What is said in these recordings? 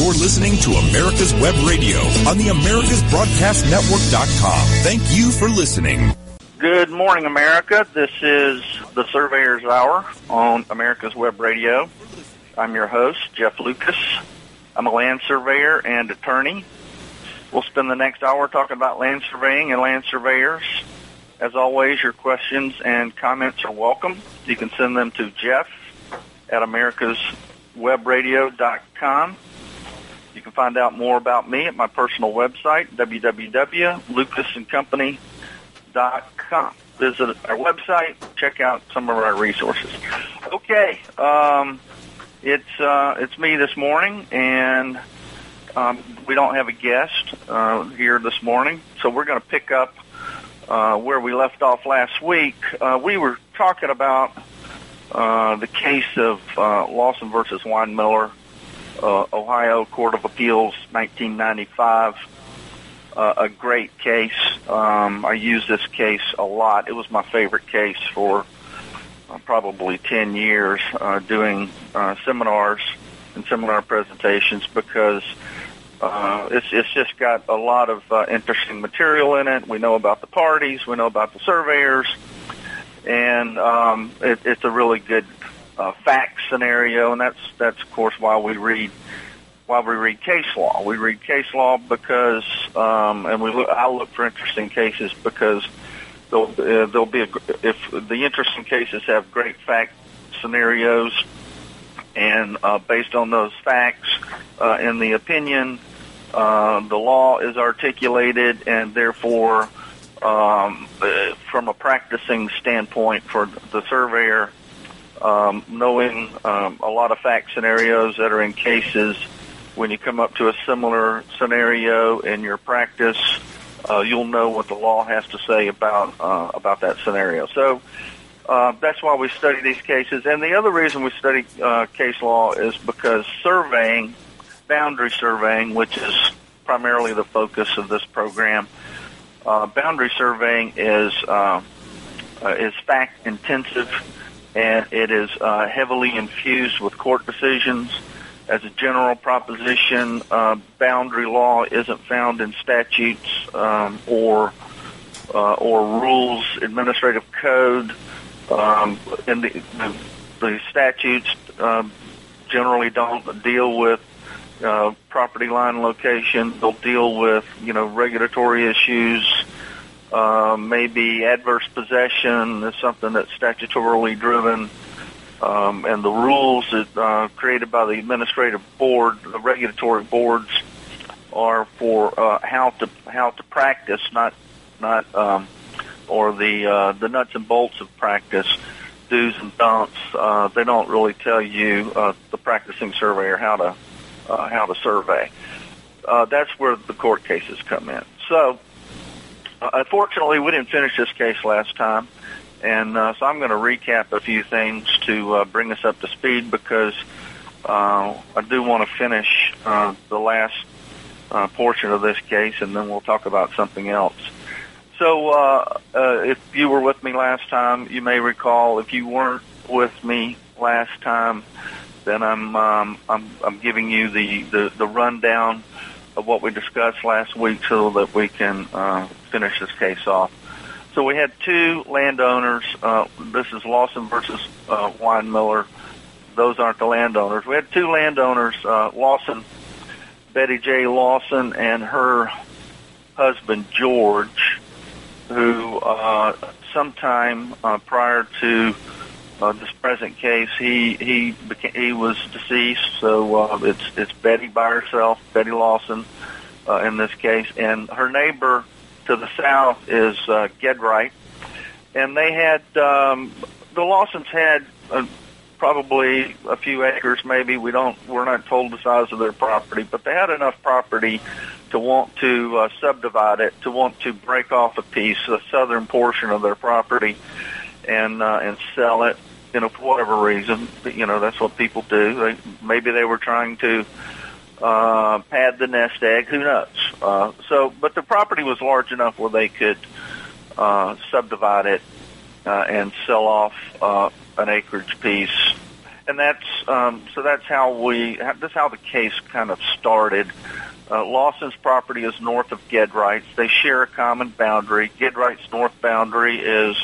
You're listening to America's Web Radio on the AmericasBroadcastNetwork.com. Thank you for listening. Good morning, America. This is the Surveyor's Hour on America's Web Radio. I'm your host, Jeff Lucas. I'm a land surveyor and attorney. We'll spend the next hour talking about land surveying and land surveyors. As always, your questions and comments are welcome. You can send them to Jeff at americaswebradio.com. You can find out more about me at my personal website, www.lucasandcompany.com. Visit our website, check out some of our resources. Okay, um, it's uh, it's me this morning, and um, we don't have a guest uh, here this morning, so we're going to pick up uh, where we left off last week. Uh, we were talking about uh, the case of uh, Lawson versus Weinmiller, uh, Ohio Court of Appeals, 1995. Uh, a great case. Um, I use this case a lot. It was my favorite case for uh, probably 10 years uh, doing uh, seminars and seminar presentations because uh, it's, it's just got a lot of uh, interesting material in it. We know about the parties, we know about the surveyors, and um, it, it's a really good uh, fact scenario, and that's that's of course why we read why we read case law. We read case law because, um, and we look, I look for interesting cases because there'll uh, there'll be a, if the interesting cases have great fact scenarios, and uh, based on those facts, uh, in the opinion, uh, the law is articulated, and therefore, um, uh, from a practicing standpoint for the surveyor, um, knowing um, a lot of fact scenarios that are in cases, when you come up to a similar scenario in your practice, uh, you'll know what the law has to say about uh, about that scenario. So. Uh, that's why we study these cases. And the other reason we study uh, case law is because surveying boundary surveying, which is primarily the focus of this program. Uh, boundary surveying is uh, is fact intensive, and it is uh, heavily infused with court decisions. As a general proposition, uh, boundary law isn't found in statutes um, or uh, or rules, administrative code. Um, and the, the, the statutes um, generally don't deal with uh, property line location. They'll deal with you know regulatory issues. Uh, maybe adverse possession is something that's statutorily driven, um, and the rules that uh, created by the administrative board, the regulatory boards, are for uh, how to how to practice, not not um, or the uh, the nuts and bolts of practice, do's and don'ts. Uh, they don't really tell you uh, the practicing surveyor how to uh, how to survey. Uh, that's where the court cases come in. So, uh, unfortunately, we didn't finish this case last time, and uh, so I'm going to recap a few things to uh, bring us up to speed because uh, I do want to finish uh, the last uh, portion of this case, and then we'll talk about something else. So, uh, uh, if you were with me last time, you may recall. If you weren't with me last time, then I'm um, I'm I'm giving you the, the the rundown of what we discussed last week so that we can uh, finish this case off. So we had two landowners. Uh, this is Lawson versus uh, Weinmiller. Those aren't the landowners. We had two landowners, uh, Lawson, Betty J. Lawson, and her husband George, who uh, sometime uh, prior to uh, this present case, he he became, he was deceased, so uh, it's it's Betty by herself, Betty Lawson, uh, in this case, and her neighbor to the south is uh, Gedright, and they had um, the Lawsons had uh, probably a few acres, maybe. We don't we're not told the size of their property, but they had enough property to want to uh, subdivide it, to want to break off a piece, a southern portion of their property, and uh, and sell it you know, for whatever reason, you know, that's what people do. They, maybe they were trying to uh, pad the nest egg. Who knows? Uh, so, but the property was large enough where they could uh, subdivide it uh, and sell off uh, an acreage piece and that's um, so that's how we that's how the case kind of started. Uh, Lawson's property is north of Gedwright's. They share a common boundary. Gedwright's north boundary is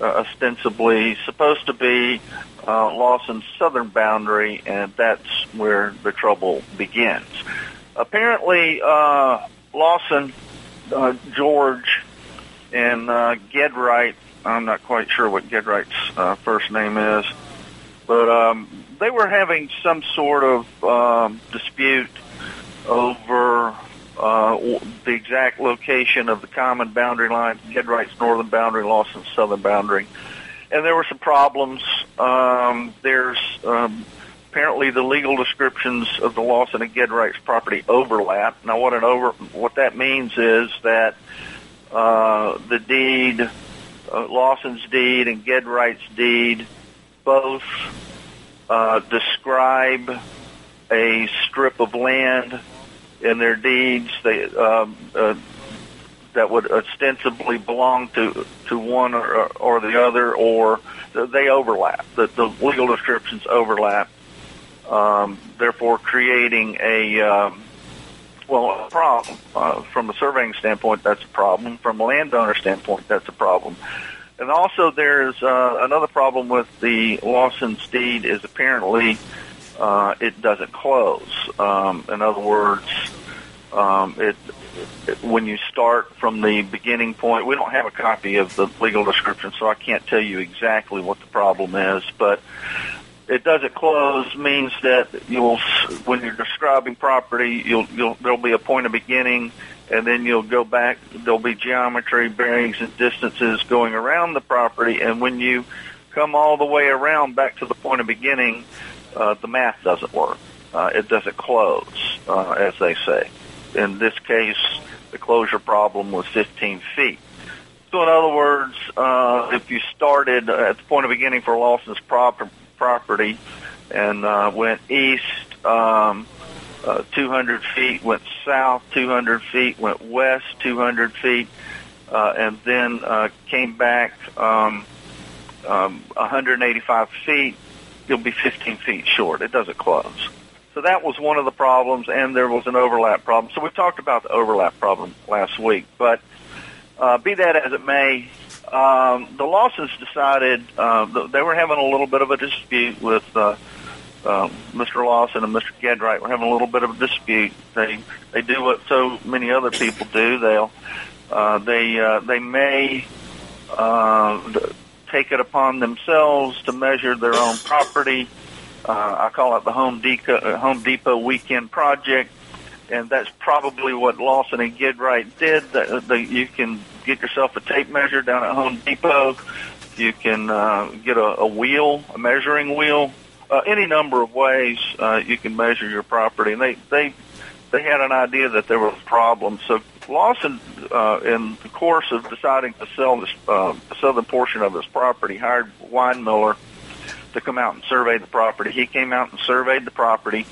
uh, ostensibly supposed to be uh, Lawson's southern boundary, and that's where the trouble begins. Apparently, uh, Lawson, uh, George, and uh, Gedwright, I'm not quite sure what Gedwright's uh, first name is, but um, they were having some sort of um, dispute over uh, the exact location of the common boundary line, Gedwright's northern boundary, Lawson's southern boundary. And there were some problems. Um, there's um, apparently the legal descriptions of the Lawson and Gedwright's property overlap. Now, what an over what that means is that uh, the deed, uh, Lawson's deed and Gedwright's deed, both uh, describe a strip of land in their deeds they, um, uh, that would ostensibly belong to to one or, or the other, or they overlap. The, the legal descriptions overlap, um, therefore creating a um, well a problem uh, from a surveying standpoint. That's a problem. From a landowner standpoint, that's a problem. And also, there's uh, another problem with the Lawson's deed is apparently uh, it doesn't close. Um, in other words, um, it, it, when you start from the beginning point, we don't have a copy of the legal description, so I can't tell you exactly what the problem is. But it doesn't close means that you'll, when you're describing property, you'll, you'll there'll be a point of beginning, and then you'll go back. There'll be geometry, bearings, and distances going around the property, and when you come all the way around back to the point of beginning, uh, the math doesn't work. Uh, it doesn't close, uh, as they say. In this case, the closure problem was 15 feet. So in other words, uh, if you started at the point of beginning for Lawson's prop- property and uh, went east um, uh, 200 feet, went south 200 feet, went west 200 feet, uh, and then uh, came back um, um, 185 feet, you'll be 15 feet short. It doesn't close. So that was one of the problems, and there was an overlap problem. So we talked about the overlap problem last week. But uh, be that as it may, um, the Lawsons decided uh, they were having a little bit of a dispute with uh, uh, Mr. Lawson and Mr. Gedwright. We're having a little bit of a dispute. They they do what so many other people do. They'll uh, they uh, they may uh, take it upon themselves to measure their own property uh, I call it the Home Depot, uh, Home Depot Weekend Project, and that's probably what Lawson and Gedwright did. That, that you can get yourself a tape measure down at Home Depot. You can uh, get a, a wheel, a measuring wheel, uh, any number of ways uh, you can measure your property. And they they they had an idea that there was a problem. So Lawson, uh, in the course of deciding to sell this uh, southern portion of his property, hired Weinmiller to come out and survey the property. He came out and surveyed the property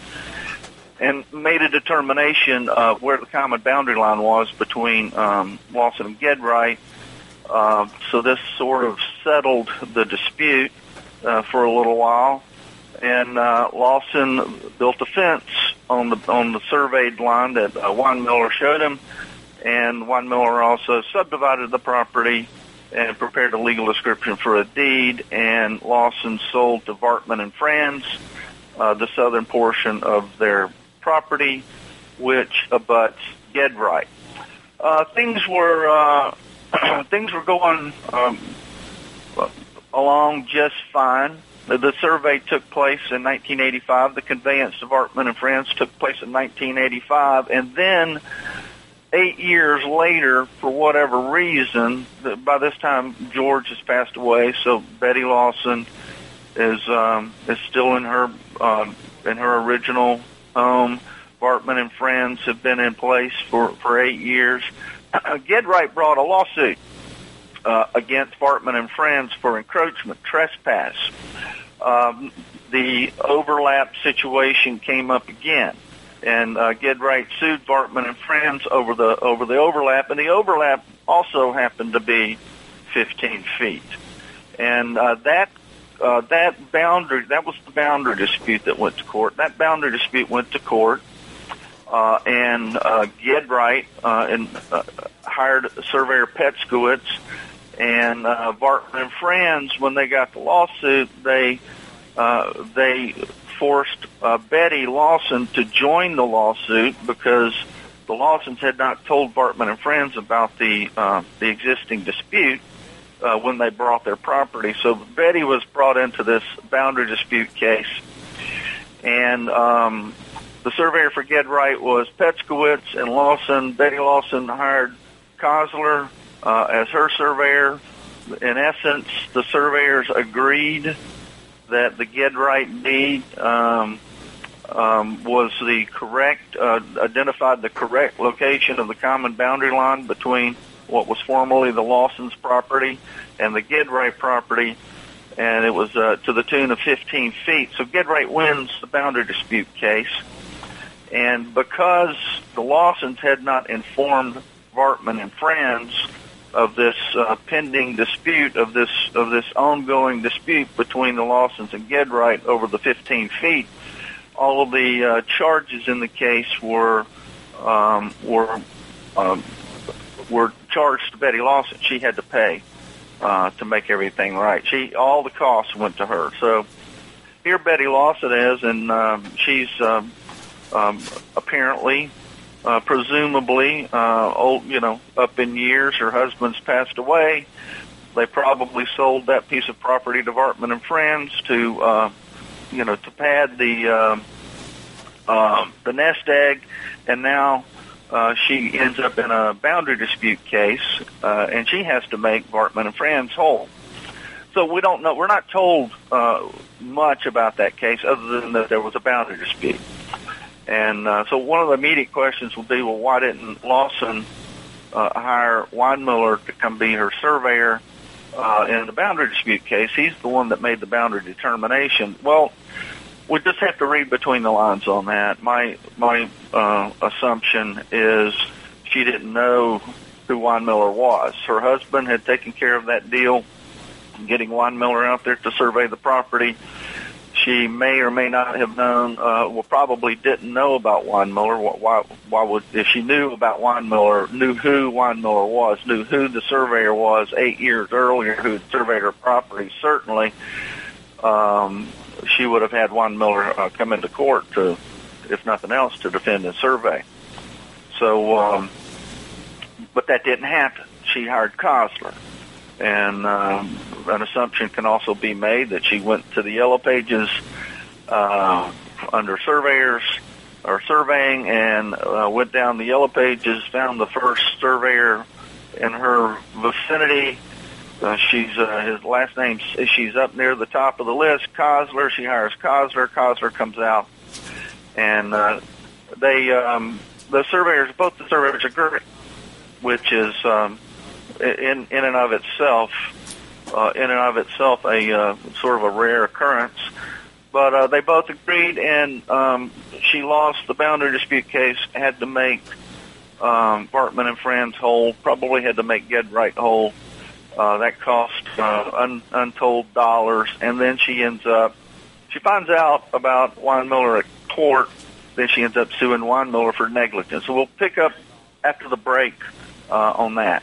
and made a determination of where the common boundary line was between um, Lawson and Gedwright. Uh, so this sort of settled the dispute uh, for a little while, and uh, Lawson built a fence on the on the surveyed line that uh, Weinmiller showed him, and Weinmiller also subdivided the property and prepared a legal description for a deed, and Lawson sold to Vartman and Franz uh, the southern portion of their property, which abuts Gedwright. Uh, things were uh, things were going um, along just fine. The, survey took place in 1985. The conveyance of Vartman and Franz took place in 1985, and then eight years later, for whatever reason, by this time George has passed away, so Betty Lawson is um, is still in her um, in her original home. Vartman and Friends have been in place for for eight years. Gedwright brought a lawsuit uh, against Vartman and Friends for encroachment, trespass. Um, the overlap situation came up again and uh, Gedwright sued Vartman and Friends over the over the overlap, and the overlap also happened to be 15 feet, and uh, that uh, that boundary, that was the boundary dispute that went to court. That boundary dispute went to court, uh, and uh, Gedright uh, and uh, hired surveyor Petskowitz and uh, and Friends. When they got the lawsuit, they uh, they forced uh, Betty Lawson to join the lawsuit because the Lawsons had not told Vartman and Friends about the uh, the existing dispute uh, when they brought their property. So Betty was brought into this boundary dispute case, and um, the surveyor for Gedright was Petskowitz and Lawson. Betty Lawson hired Kosler uh, as her surveyor. In essence, the surveyors agreed that the Gedright deed um, um, was the correct, uh, identified the correct location of the common boundary line between what was formerly the Lawson's property and the Gedright property, and it was uh, to the tune of 15 feet. So Gedright wins the boundary dispute case, and because the Lawsons had not informed Vartman and friends of this uh, pending dispute of this of this ongoing dispute between the Lawsons and Gedright over the 15 feet, all of the uh, charges in the case were um, were um, were charged to Betty Lawson. She had to pay uh, to make everything right. She all the costs went to her. So here Betty Lawson is, and um, she's um, um, apparently, uh, presumably, uh, old, you know, up in years. Her husband's passed away. They probably sold that piece of property to Vartman and Friends to, uh, you know, to pad the uh, uh, the nest egg, and now uh, she ends up in a boundary dispute case, uh, and she has to make Vartman and Friends whole. So we don't know. We're not told uh, much about that case, other than that there was a boundary dispute. And uh, so one of the immediate questions will be, well, why didn't Lawson uh, hire Weinmiller to come be her surveyor uh, in the boundary dispute case? He's the one that made the boundary determination. Well, we just have to read between the lines on that. My my uh, assumption is she didn't know who Weinmiller was. Her husband had taken care of that deal, getting Weinmiller out there to survey the property. She may or may not have known, uh, well, probably didn't know about Weinmiller. Why, why would, if she knew about Weinmiller, knew who Weinmiller was, knew who the surveyor was eight years earlier who surveyed her property, certainly, um, she would have had Weinmiller uh, come into court to, if nothing else, to defend the survey. So, um, but that didn't happen. She hired Kosler. And um, an assumption can also be made that she went to the Yellow Pages uh, under surveyors or surveying and uh, went down the Yellow Pages, found the first surveyor in her vicinity. Uh, she's uh, his last name. She's up near the top of the list. Kosler. She hires Kosler. Kosler comes out, and uh, they um, the surveyors, both the surveyors agree, which is um, in in and of itself, uh, in and of itself, a uh, sort of a rare occurrence. But uh, they both agreed, and um, she lost the boundary dispute case. Had to make um, Vartman and Friends whole. Probably had to make Gedright whole. Uh, that cost uh, un- untold dollars, and then she ends up. She finds out about Weinmiller at court. Then she ends up suing Weinmiller for negligence. So we'll pick up after the break uh, on that.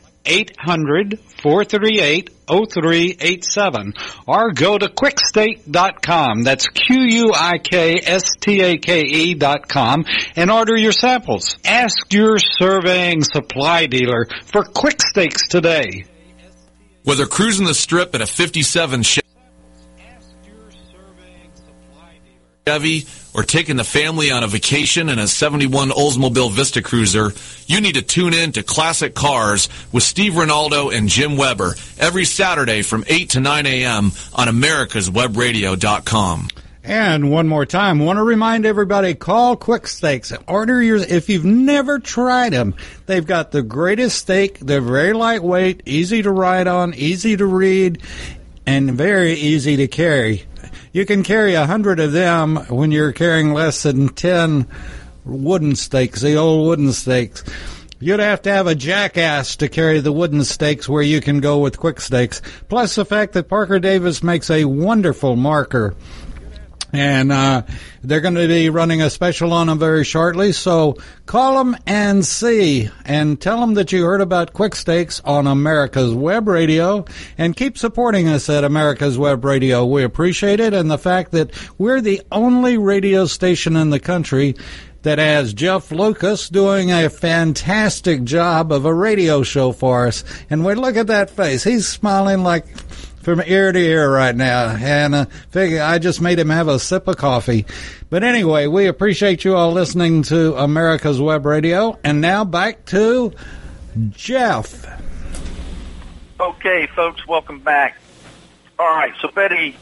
800-438-0387 or go to quikstake.com. That's Q-U-I-K-S-T-A-K-E dot com and order your samples. Ask your surveying supply dealer for quick stakes today. Whether cruising the strip in a 57 Chevy or taking the family on a vacation in a 71 Oldsmobile Vista Cruiser, you need to tune in to Classic Cars with Steve Ronaldo and Jim Weber every Saturday from 8 to 9 a.m. on americaswebradio.com. And one more time, want to remind everybody, call Quick Stakes. Order yours. If you've never tried them, they've got the greatest stake. They're very lightweight, easy to ride on, easy to read, and very easy to carry. You can carry a hundred of them when you're carrying less than ten wooden stakes, the old wooden stakes. You'd have to have a jackass to carry the wooden stakes where you can go with quick stakes. Plus the fact that Parker Davis makes a wonderful marker. And uh, they're going to be running a special on them very shortly. So call them and see, and tell them that you heard about Quick Stakes on America's Web Radio, and keep supporting us at America's Web Radio. We appreciate it, and the fact that we're the only radio station in the country that has Jeff Lucas doing a fantastic job of a radio show for us. And we look at that face; he's smiling like from ear to ear right now. And uh, figure I just made him have a sip of coffee. But anyway, we appreciate you all listening to America's Web Radio. And now back to Jeff. Okay, folks, welcome back. All right, so Betty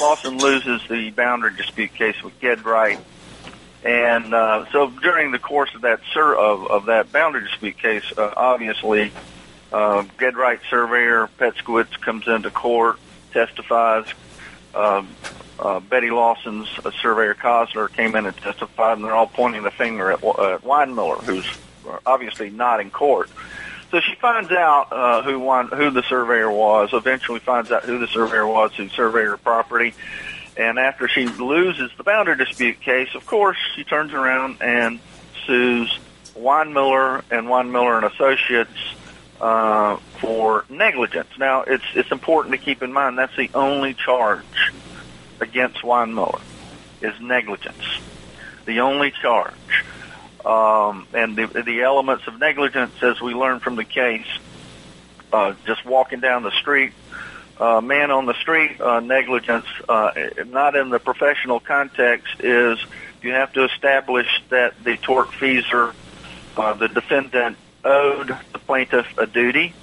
Lawson loses the boundary dispute case with Gedright. And uh, so during the course of that sur- of, of that boundary dispute case, uh, obviously uh, surveyor Petskowitz comes into court, testifies. Uh, uh, Betty Lawson's uh, surveyor Cosner came in and testified, and they're all pointing the finger at uh, Weinmiller, who's obviously not in court. So she finds out uh, who who the surveyor was. Eventually, finds out who the surveyor was who surveyed her property. And after she loses the boundary dispute case, of course, she turns around and sues Weinmiller and Weinmiller and Associates uh, for negligence. Now, it's it's important to keep in mind that's the only charge against Weinmiller is negligence. The only charge. Um, and the, the elements of negligence, as we learned from the case, uh, just walking down the street, uh, man on the street uh, negligence, uh, not in the professional context, is you have to establish that the tortfeasor, uh, the defendant, owed the plaintiff a duty,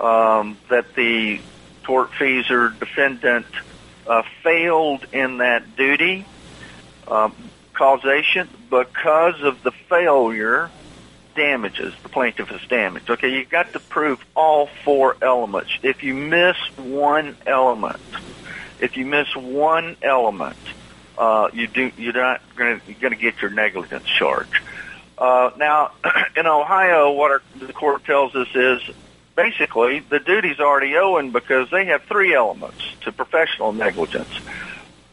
um, that the tortfeasor defendant uh, failed in that duty, um, causation because of the failure damages the plaintiff is damaged. Okay, you've got to prove all four elements. If you miss one element, if you miss one element, uh, you do you're not going to going to get your negligence charge. Uh, now, in Ohio, what our, the court tells us is basically the duty's already owing because they have three elements to professional negligence.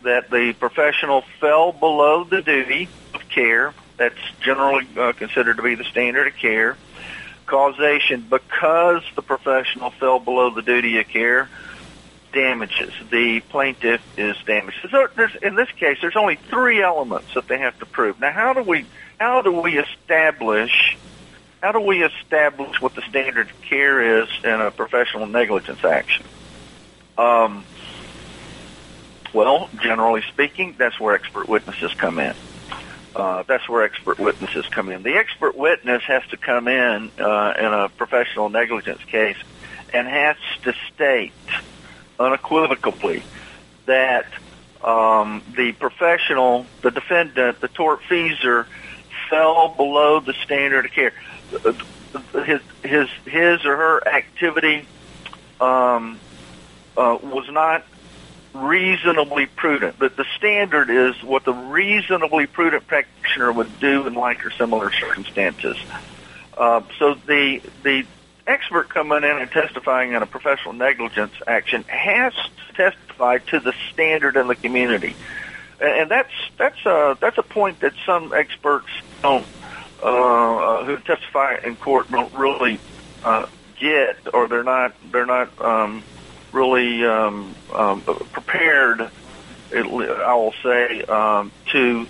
That the professional fell below the duty of care, that's generally uh, considered to be the standard of care. Causation, because the professional fell below the duty of care, damages. The plaintiff is damaged. So in this case, there's only three elements that they have to prove. Now, how do we how do we establish how do we establish what the standard of care is in a professional negligence action? Um, well, generally speaking, that's where expert witnesses come in. Uh, that's where expert witnesses come in. The expert witness has to come in uh, in a professional negligence case and has to state unequivocally that um, the professional, the defendant, the tortfeasor, fell below the standard of care. His his his or her activity um, uh, was not reasonably prudent. But the standard is what the reasonably prudent practitioner would do in like or similar circumstances. Uh, so the the expert coming in and testifying in a professional negligence action has to testify to the standard in the community, and that's that's a that's a point that some experts don't uh, uh, who testify in court don't really uh, get, or they're not they're not um, really um, um, prepared. I will say um, to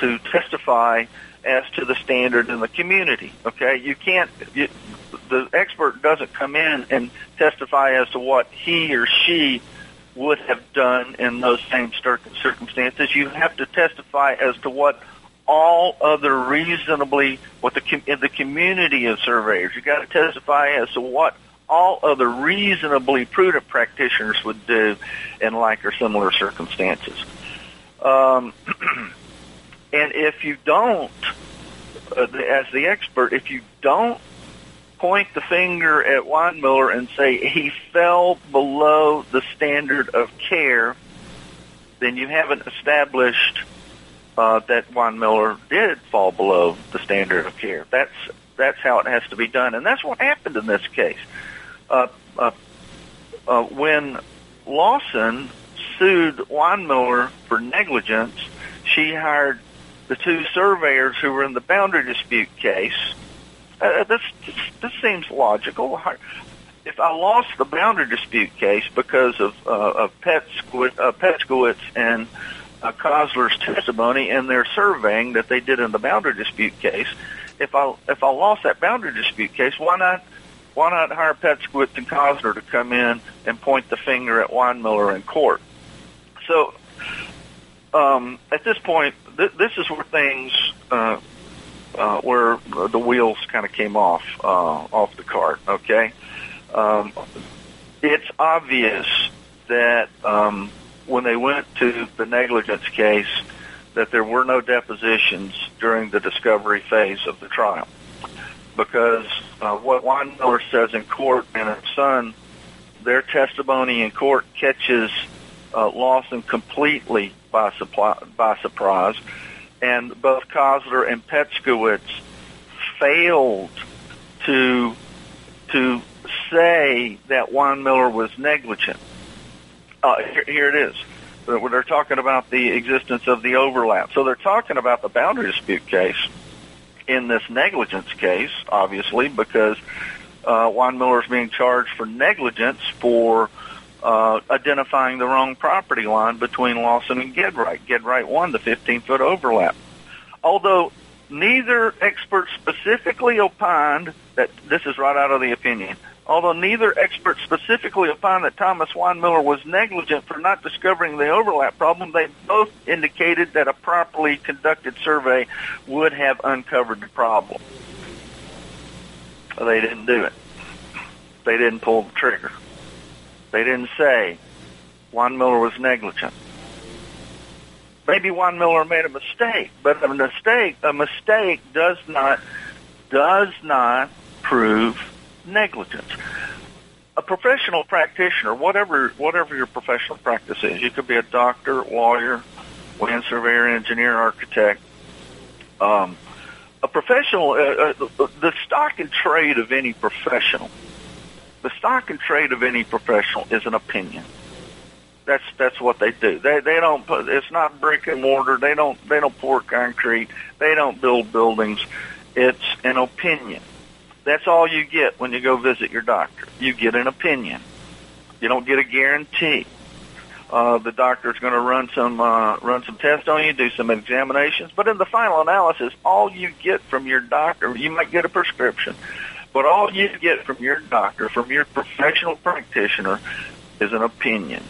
to testify as to the standard in the community. Okay, you can't. You, the expert doesn't come in and testify as to what he or she would have done in those same circumstances. You have to testify as to what all other reasonably what the in the community of surveyors. You got to testify as to what all other reasonably prudent practitioners would do in like or similar circumstances. Um, and if you don't, uh, as the expert, if you don't point the finger at Weinmiller and say he fell below the standard of care, then you haven't established uh, that Weinmiller did fall below the standard of care. That's that's how it has to be done, and that's what happened in this case. Uh, uh, uh, when Lawson sued Weinmiller for negligence, she hired the two surveyors who were in the boundary dispute case. Uh, this this seems logical. If I lost the boundary dispute case because of uh, of Petskowitz, uh, Petskowitz and uh, Kosler's testimony in their surveying that they did in the boundary dispute case, if I if I lost that boundary dispute case, why not why not hire Petskowitz and Kosler to come in and point the finger at Weinmiller in court? So um, at this point, th- this is where things uh, uh, where the wheels kind of came off uh, off the cart. Okay, um, it's obvious that um, when they went to the negligence case, that there were no depositions during the discovery phase of the trial, because uh, what Weinmiller says in court and his son, their testimony in court catches uh, Lawson completely by, supply, by surprise, and both Kosler and Petskowitz failed to to say that Weinmiller was negligent. Uh, here, here it is. They're talking about the existence of the overlap. So they're talking about the boundary dispute case in this negligence case, obviously, because uh, Weinmiller is being charged for negligence for uh, identifying the wrong property line between Lawson and Gedright. Gedright won the 15-foot overlap. Although neither expert specifically opined that this is right out of the opinion. Although neither expert specifically opined that Thomas Weinmiller was negligent for not discovering the overlap problem, they both indicated that a properly conducted survey would have uncovered the problem. They didn't do it. They didn't pull the trigger. They didn't say Weinmiller was negligent. Maybe Weinmiller made a mistake, but a mistake a mistake does not does not prove negligence. A professional practitioner, whatever whatever your professional practice is, you could be a doctor, lawyer, land surveyor, engineer, architect. Um, a professional, uh, uh, the stock and trade of any professional the stock and trade of any professional is an opinion. That's that's what they do. They they don't put it's not brick and mortar. They don't they don't pour concrete. They don't build buildings. It's an opinion. That's all you get when you go visit your doctor. You get an opinion. You don't get a guarantee. Uh, the doctor's going to run some uh, run some tests on you, do some examinations, but in the final analysis, all you get from your doctor, you might get a prescription, but all you get from your doctor, from your professional practitioner, is an opinion,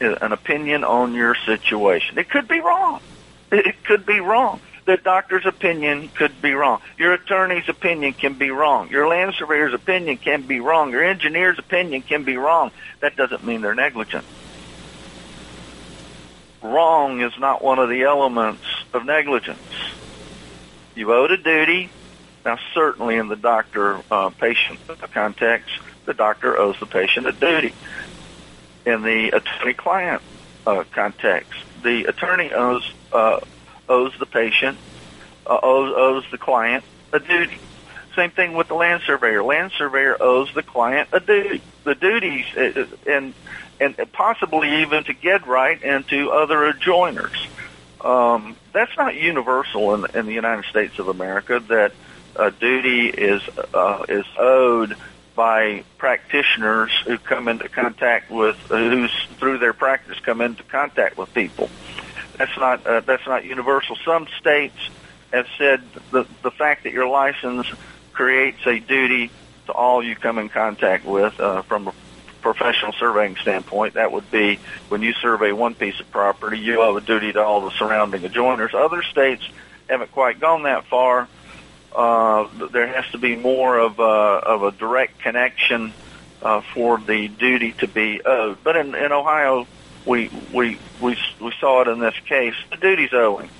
an opinion on your situation. It could be wrong. It could be wrong. The doctor's opinion could be wrong. Your attorney's opinion can be wrong. Your land surveyor's opinion can be wrong. Your engineer's opinion can be wrong. That doesn't mean they're negligent. Wrong is not one of the elements of negligence. You owed a duty, now, certainly in the doctor-patient uh, context, the doctor owes the patient a duty. In the attorney-client uh, context, the attorney owes uh, owes the patient uh, owes owes the client a duty. Same thing with the land surveyor. Land surveyor owes the client a duty. The duties uh, and and possibly even to Gedright and to other adjoiners. Um, that's not universal in, in the United States of America. That uh, duty is uh, is owed by practitioners who come into contact with who's through their practice come into contact with people. That's not uh, that's not universal. Some states have said the the fact that your license creates a duty to all you come in contact with uh, from a professional surveying standpoint. That would be when you survey one piece of property, you owe a duty to all the surrounding adjoiners. Other states haven't quite gone that far uh, there has to be more of a, of a direct connection uh, for the duty to be owed. But in, in Ohio, we we we we saw it in this case. The duty's owing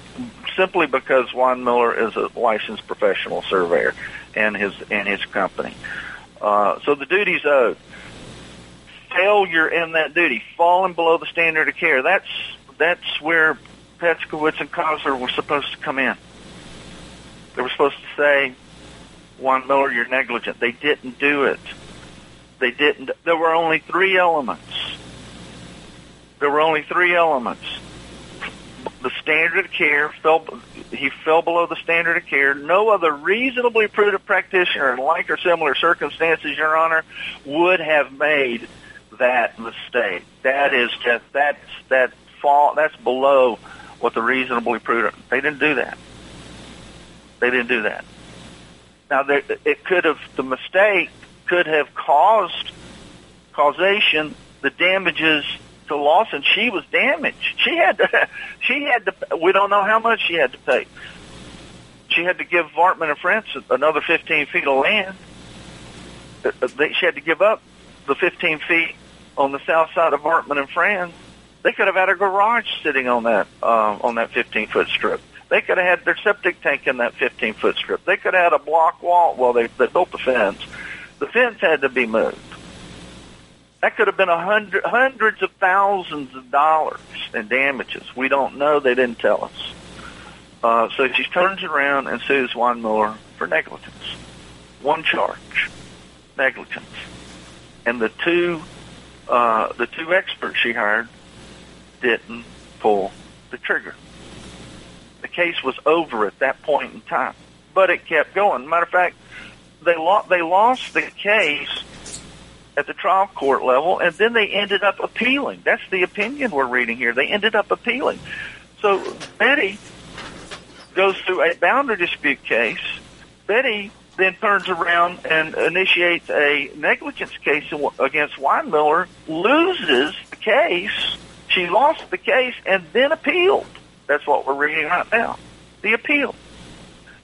simply because Weinmiller is a licensed professional surveyor and his and his company. Uh, so the duty's owed. Failure in that duty, falling below the standard of care. That's that's where Petskowitz and Kosler were supposed to come in. They were supposed to say, Weinmiller, you're negligent. They didn't do it. They didn't. There were only three elements. There were only three elements. The standard of care fell. He fell below the standard of care. No other reasonably prudent practitioner in like or similar circumstances, Your Honor, would have made that mistake. That is just that's that fall. That's below what the reasonably prudent. They didn't do that. They didn't do that. Now, they, it could have the mistake could have caused causation, the damages to Lawson. She was damaged. She had to. She had to. We don't know how much she had to pay. She had to give Vartman and Friends another 15 feet of land. She had to give up the 15 feet on the south side of Vartman and Friends. They could have had a garage sitting on that uh, on that 15 foot strip. They could have had their septic tank in that 15 foot strip. They could have had a block wall. Well, they, they built the fence. The fence had to be moved. That could have been a hundred, hundreds of thousands of dollars in damages. We don't know. They didn't tell us. Uh, so she turns around and sues Weinmiller for negligence. One charge, negligence. And the two, uh, the two experts she hired didn't pull the trigger case was over at that point in time. But it kept going. Matter of fact, they lost they lost the case at the trial court level, and then they ended up appealing. That's the opinion we're reading here. They ended up appealing. So Betty goes through a boundary dispute case. Betty then turns around and initiates a negligence case against Weinmiller, loses the case. She lost the case and then appealed. That's what we're reading right now. The appeal.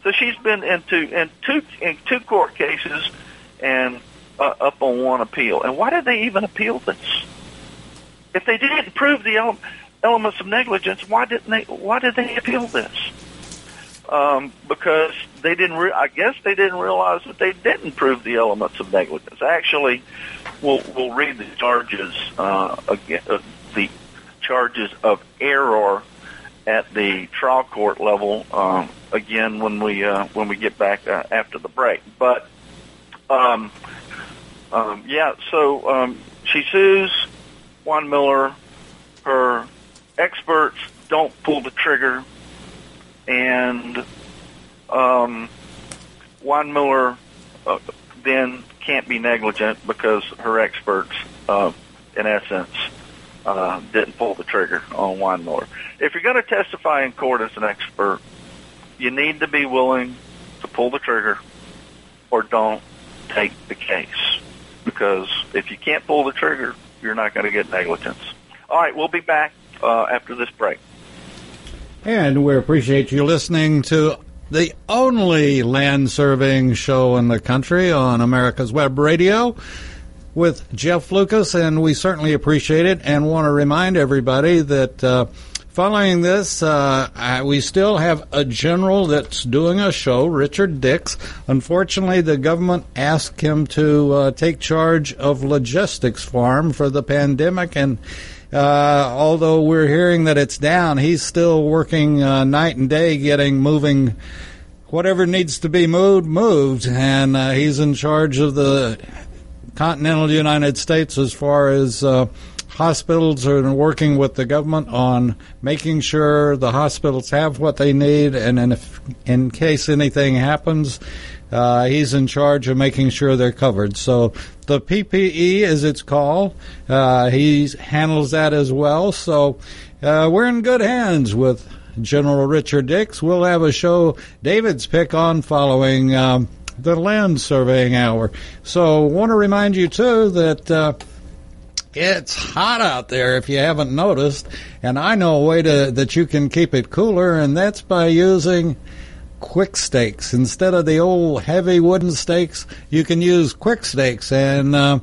So she's been into in two in two court cases and uh, up on one appeal. And why did they even appeal this? If they didn't prove the ele- elements of negligence, why didn't they? Why did they appeal this? Um, because they didn't. Re- I guess they didn't realize that they didn't prove the elements of negligence. Actually, we'll we'll read the charges uh, again. Uh, the charges of error at the trial court level um, again when we uh, when we get back uh, after the break. But um, um, yeah, so um, she sues Weinmiller. Her experts don't pull the trigger, and um, Weinmiller uh, then can't be negligent because her experts, uh, in essence, uh, didn't pull the trigger on Weinmiller. If you're going to testify in court as an expert, you need to be willing to pull the trigger or don't take the case. Because if you can't pull the trigger, you're not going to get negligence. All right, we'll be back uh, after this break. And we appreciate you listening to the only land surveying show in the country on America's Web Radio with Jeff Lucas, and we certainly appreciate it and want to remind everybody that. Uh, Following this, uh, we still have a general that's doing a show, Richard Dix. Unfortunately, the government asked him to uh, take charge of logistics farm for the pandemic, and uh, although we're hearing that it's down, he's still working uh, night and day getting moving whatever needs to be moved, moved, and uh, he's in charge of the continental United States as far as uh, hospitals are working with the government on making sure the hospitals have what they need, and in, if, in case anything happens, uh, he's in charge of making sure they're covered. So the PPE, as it's called, uh, he handles that as well. So uh, we're in good hands with General Richard Dix. We'll have a show, David's pick on following. Um, the land surveying hour. So, want to remind you too that uh, it's hot out there if you haven't noticed, and I know a way to that you can keep it cooler, and that's by using quick stakes instead of the old heavy wooden stakes. You can use quick stakes, and uh,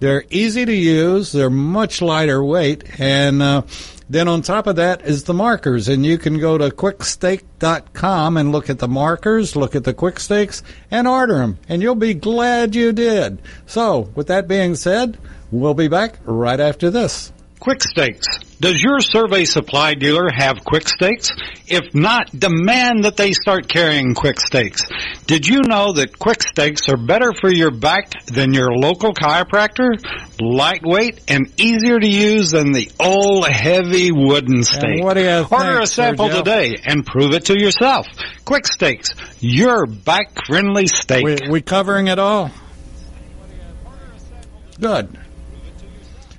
they're easy to use. They're much lighter weight, and uh, then on top of that is the markers, and you can go to quikstake.com and look at the markers, look at the quick stakes, and order them, and you'll be glad you did. So, with that being said, we'll be back right after this. Quick Stakes. Does your survey supply dealer have Quick Stakes? If not, demand that they start carrying Quick Stakes. Did you know that Quick Stakes are better for your back than your local chiropractor? Lightweight and easier to use than the old heavy wooden stake. what do you Order think, a sample today and prove it to yourself. Quick Stakes, your back friendly stake. We, we covering it all? Good.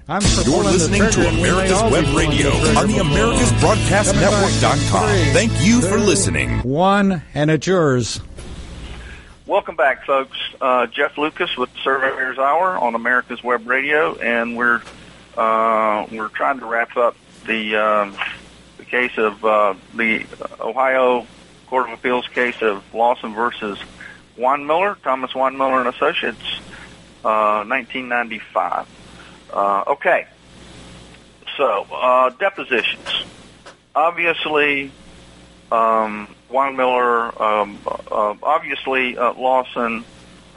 I'm You're listening to and we may America's Web Radio on the before- AmericasBroadcastNetwork.com. Three, Thank you for listening. One, and it's yours. Welcome back, folks. Uh, Jeff Lucas with Surveyor's Hour on America's Web Radio, and we're uh, we're trying to wrap up the um, the case of uh, the Ohio Court of Appeals case of Lawson versus Weinmiller, Thomas Weinmiller and Associates, uh, 1995. Uh, okay, so uh, depositions. Obviously, um, Weinmiller, um, uh, obviously uh, Lawson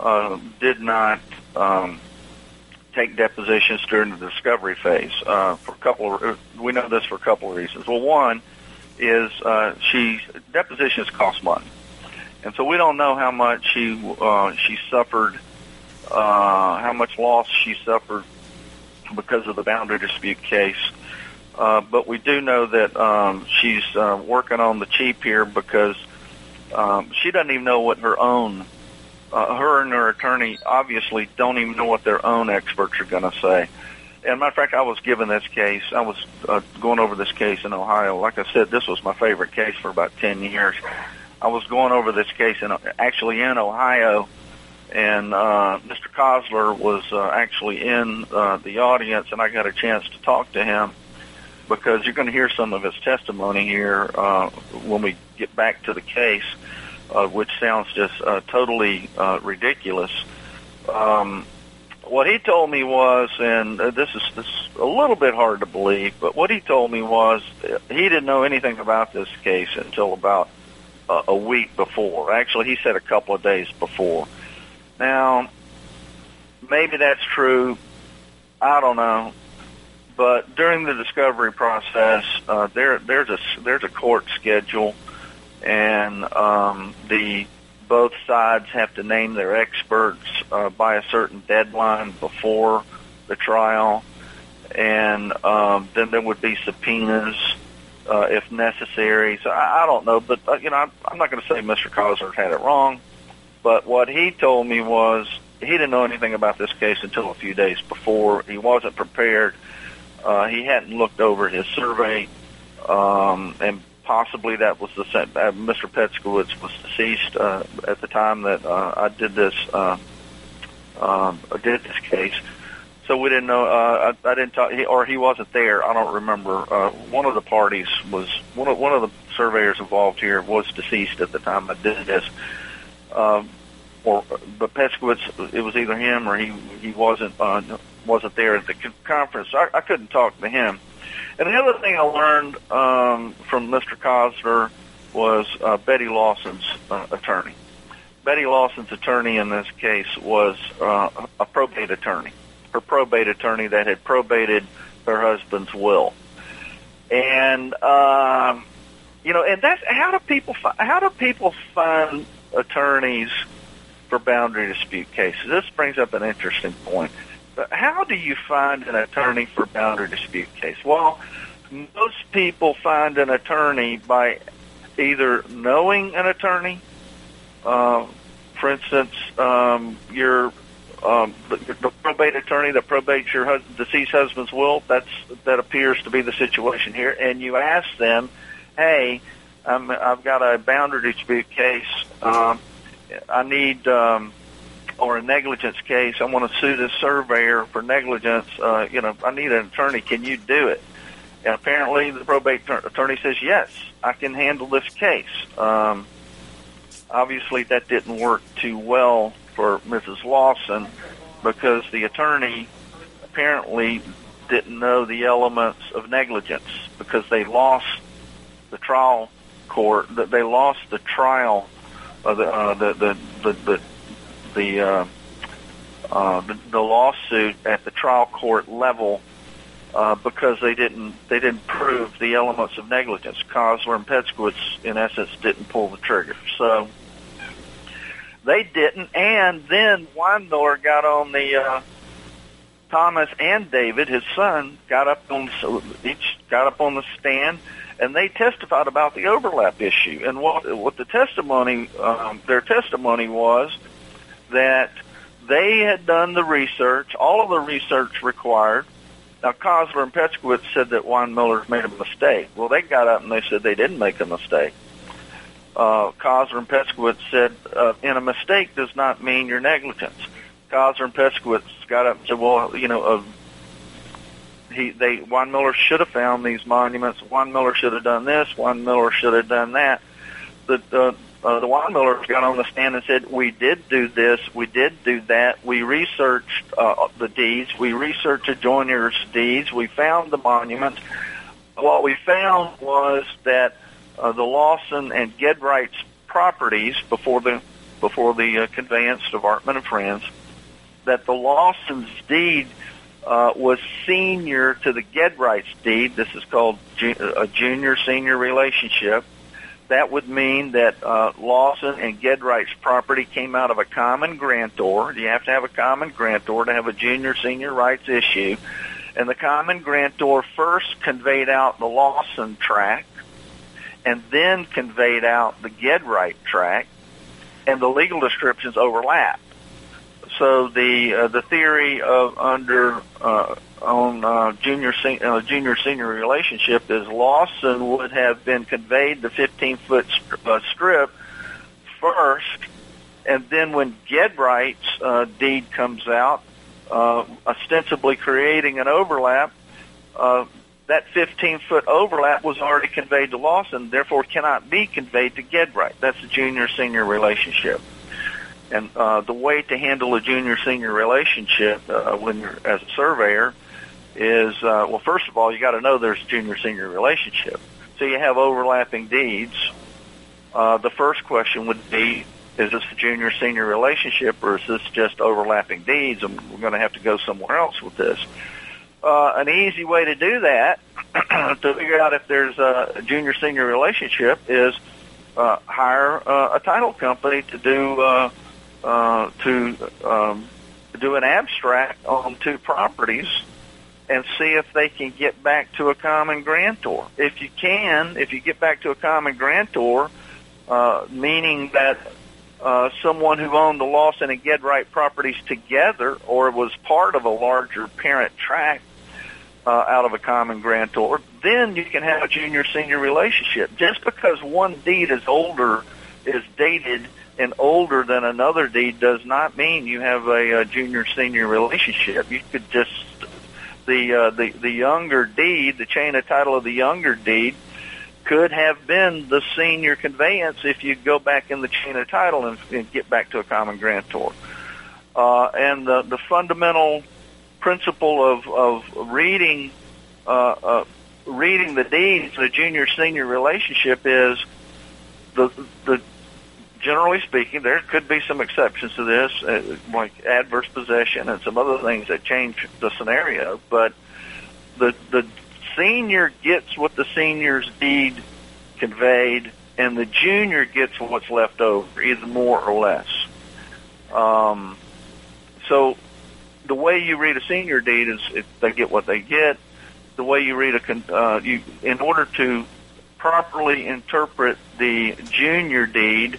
uh, did not um, take depositions during the discovery phase uh, for a couple. Of, we know this for a couple of reasons. Well, one is she depositions cost money, and so we don't know how much she she suffered, how much loss she suffered because of the boundary dispute case. Uh, but we do know that um, she's uh, working on the cheap here because um, she doesn't even know what her own, uh, her and her attorney obviously don't even know what their own experts are going to say. And matter of fact, I was given this case. I was uh, going over this case in Ohio. Like I said, this was my favorite case for about ten years. I was going over this case in actually in Ohio, and uh, Mr. Kosler was uh, actually in uh, the audience, and I got a chance to talk to him because you're going to hear some of his testimony here uh, when we get back to the case, uh, which sounds just uh, totally uh, ridiculous. Um, what he told me was, and uh, this is, this is a little bit hard to believe, but what he told me was uh, he didn't know anything about this case until about uh, a week before. Actually, he said a couple of days before. Now, maybe that's true. I don't know but during the discovery process, uh, there there's a there's a court schedule, and um, the both sides have to name their experts uh, by a certain deadline before the trial, and um, then there would be subpoenas uh, if necessary. So I, I don't know, but uh, you know I'm, I'm not going to say Mr. Kosler had it wrong, but what he told me was he didn't know anything about this case until a few days before. He wasn't prepared. Uh, he hadn't looked over his survey, um, and possibly that was the same. Uh, Mr. Petskowitz was deceased uh, at the time that uh, I did this uh, um, I did this case. So we didn't know. Uh, I, I didn't talk, he, or he wasn't there. I don't remember. Uh, one of the parties was one of one of the surveyors involved here was deceased at the time I did this. Um, or but Petskowitz, it was either him or he he wasn't uh, wasn't there at the conference. I, I couldn't talk to him. And the other thing I learned um, from Mr. Kosler was uh, Betty Lawson's uh, attorney. Betty Lawson's attorney in this case was uh, a probate attorney, her probate attorney that had probated her husband's will. And um, you know, and that's how do people fi- how do people find attorneys for boundary dispute cases? This brings up an interesting point. How do you find an attorney for boundary dispute case? Well, most people find an attorney by either knowing an attorney. Uh, for instance, um, your um, the, the probate attorney that probates your hus- deceased husband's will. That's that appears to be the situation here. And you ask them, "Hey, I'm, I've got a boundary dispute case. Um, I need." Um, or a negligence case, I want to sue this surveyor for negligence. Uh, you know, I need an attorney. Can you do it? And apparently, the probate tur- attorney says, "Yes, I can handle this case." Um, obviously that didn't work too well for Mrs. Lawson because the attorney apparently didn't know the elements of negligence because they lost the trial court. That they lost the trial of the uh, the the the the, the, uh, uh, the the lawsuit at the trial court level uh, because they didn't they didn't prove the elements of negligence. Kosler and Petskowitz, in essence, didn't pull the trigger. So they didn't, and then Weinmiller got on the uh, Thomas and David, his son, got up on each got up on the stand, and they testified about the overlap issue. And what what the testimony um, their testimony was that they had done the research, all of the research required. Now, Kosler and Petskowitz said that Weinmiller made a mistake. Well, they got up and they said they didn't make a mistake. Uh, and Petskowitz said, uh, "In a mistake does not mean your negligence." Kosler and Petskowitz got up and said, "Well, you know, he they Weinmiller should have found these monuments. Weinmiller should have done this. Weinmiller should have done that." The uh, uh, the Weinmillers got on the stand and said, "We did do this. We did do that. We researched uh, the deeds. We researched the deeds. We found the monuments. What we found was that." uh, the Lawson and Gedright's properties before the before the uh, conveyance to Vartman and Friends, that the Lawson's deed uh, was senior to the Gedright's deed. This is called ju- a junior-senior relationship. That would mean that uh, Lawson and Gedright's property came out of a common grantor. You have to have a common grantor to have a junior-senior rights issue. And the common grantor first conveyed out the Lawson tract and then conveyed out the Gedright tract, and the legal descriptions overlap. So the uh, the theory of under uh, on uh, junior sen- uh, junior senior relationship is Lawson would have been conveyed the 15 foot st- uh, strip first, and then when Gedright's uh, deed comes out, uh, ostensibly creating an overlap, uh, that 15 foot overlap was already conveyed to Lawson, therefore cannot be conveyed to Gedright. That's a junior senior relationship. And uh, the way to handle a junior senior relationship uh, when you're as a surveyor is uh, well, first of all, you got to know there's a junior senior relationship. So you have overlapping deeds. Uh, the first question would be: Is this a junior senior relationship, or is this just overlapping deeds? And we're going to have to go somewhere else with this uh, an easy way to do that to figure out if there's a junior senior relationship is uh, hire uh, a title company to do uh, to um, do an abstract on two properties and see if they can get back to a common grantor. If you can, if you get back to a common grantor, uh, meaning that uh, someone who owned the Lawson and a Gedright properties together or was part of a larger parent tract uh, out of a common grantor, then you can have a junior senior relationship. Just because one deed is older, is dated and older than another deed does not mean you have a, a junior senior relationship. You could just the uh, the the younger deed, the chain of title of the younger deed, could have been the senior conveyance if you go back in the chain of title and, and get back to a common grantor. Uh, and the the fundamental principle of of reading uh, uh, reading the deeds the junior senior relationship is the the generally speaking, there could be some exceptions to this, uh, like adverse possession and some other things that change the scenario. But the the senior gets what the senior's deed conveyed, and the junior gets what's left over, either more or less. Um, so the way you read a senior deed is if they get what they get. The way you read a uh, you in order to properly interpret the junior deed,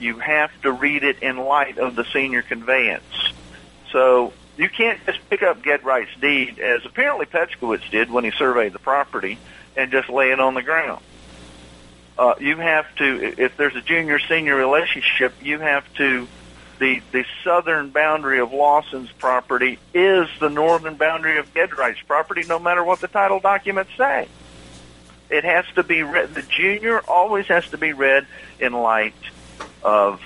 you have to read it in light of the senior conveyance. So you can't just pick up Gedright's deed, as apparently Petskowitz did when he surveyed the property, and just lay it on the ground. Uh, you have to, if there's a junior-senior relationship, you have to, the, the southern boundary of Lawson's property is the northern boundary of Gedright's property, no matter what the title documents say. It has to be read, the junior always has to be read in light of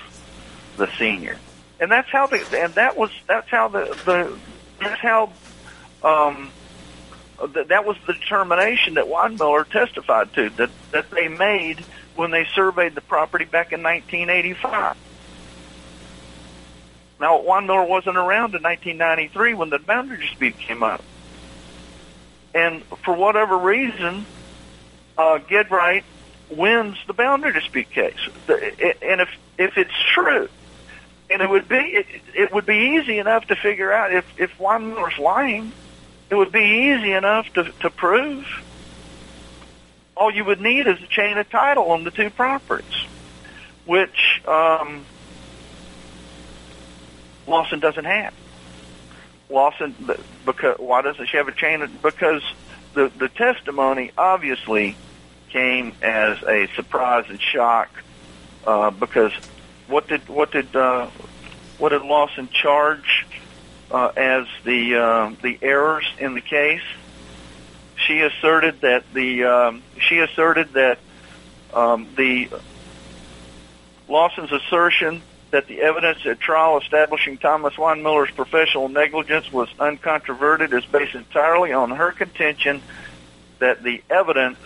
the senior, and that's how the and that was that's how the the that's how um, that that was the determination that Weinmiller testified to that that they made when they surveyed the property back in 1985. Now, Weinmiller wasn't around in 1993 when the boundary dispute came up. And for whatever reason, uh, Gedright wins the boundary dispute case. And if if it's true, and it would be it, it would be easy enough to figure out if if Weinmiller's lying, it would be easy enough to to prove. All you would need is a chain of title on the two properties, which um, Lawson doesn't have. Lawson, because why doesn't she have a chain? Of, because the the testimony obviously came as a surprise and shock. Uh, because what did what did uh, what did Lawson charge uh, as the uh, the errors in the case? She asserted that the um, she asserted that um, the Lawson's assertion that the evidence at trial establishing Thomas Weinmiller's professional negligence was uncontroverted is based entirely on her contention that the evidence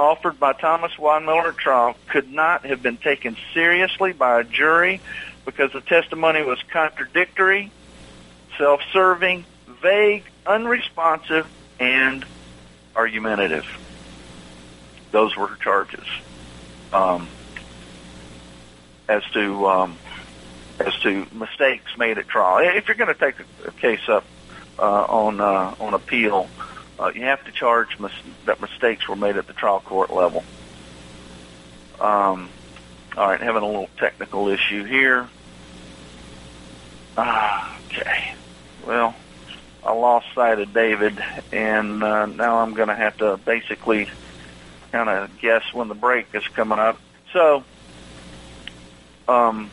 offered by Thomas Weinmiller trial could not have been taken seriously by a jury because the testimony was contradictory, self-serving, vague, unresponsive, and argumentative. Those were her charges. Um, as to um, as to mistakes made at trial. If you're going to take a, case up uh, on uh, on appeal, uh, you have to charge mis- that mistakes were made at the trial court level. Um, all right, having a little technical issue here. Ah, okay. Well, I lost sight of David, and uh, now I'm going to have to basically kind of guess when the break is coming up. So, um,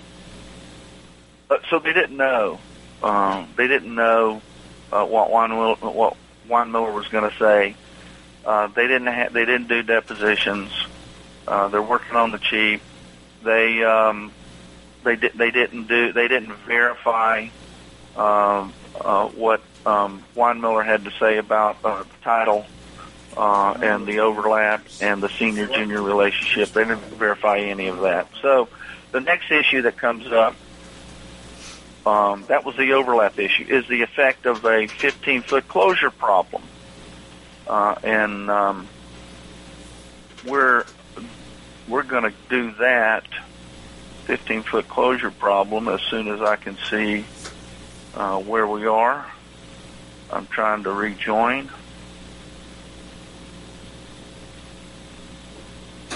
uh, so they didn't know. Um, they didn't know uh, what will what Weinmiller was going to say. Uh, they didn't ha- they didn't do depositions. Uh, they're working on the cheap. They um, they di- they didn't do they didn't verify um, uh, what um, Weinmiller had to say about uh, the title uh, and the overlap and the senior junior relationship. They didn't verify any of that. So the next issue that comes up um, that was the overlap issue, is the effect of a 15 foot closure problem. Uh, and um, we're we're going to do that 15 foot closure problem as soon as I can see uh, where we are. I'm trying to rejoin.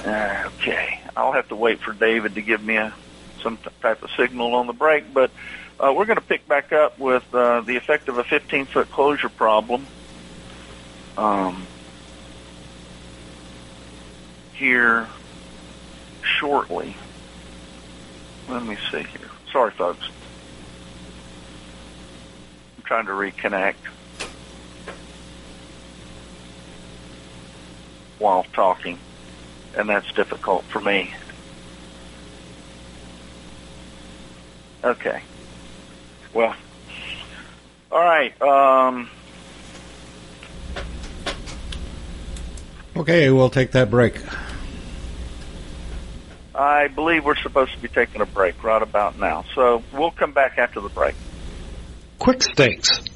Okay, I'll have to wait for David to give me a, some type of signal on the break, but uh, we're going to pick back up with uh, the effect of a 15 foot closure problem. Um, here shortly. Let me see here. Sorry, folks. I'm trying to reconnect while talking, and that's difficult for me. Okay. Well, all right. Um, okay, we'll take that break. I believe we're supposed to be taking a break right about now. So we'll come back after the break. Quick Stakes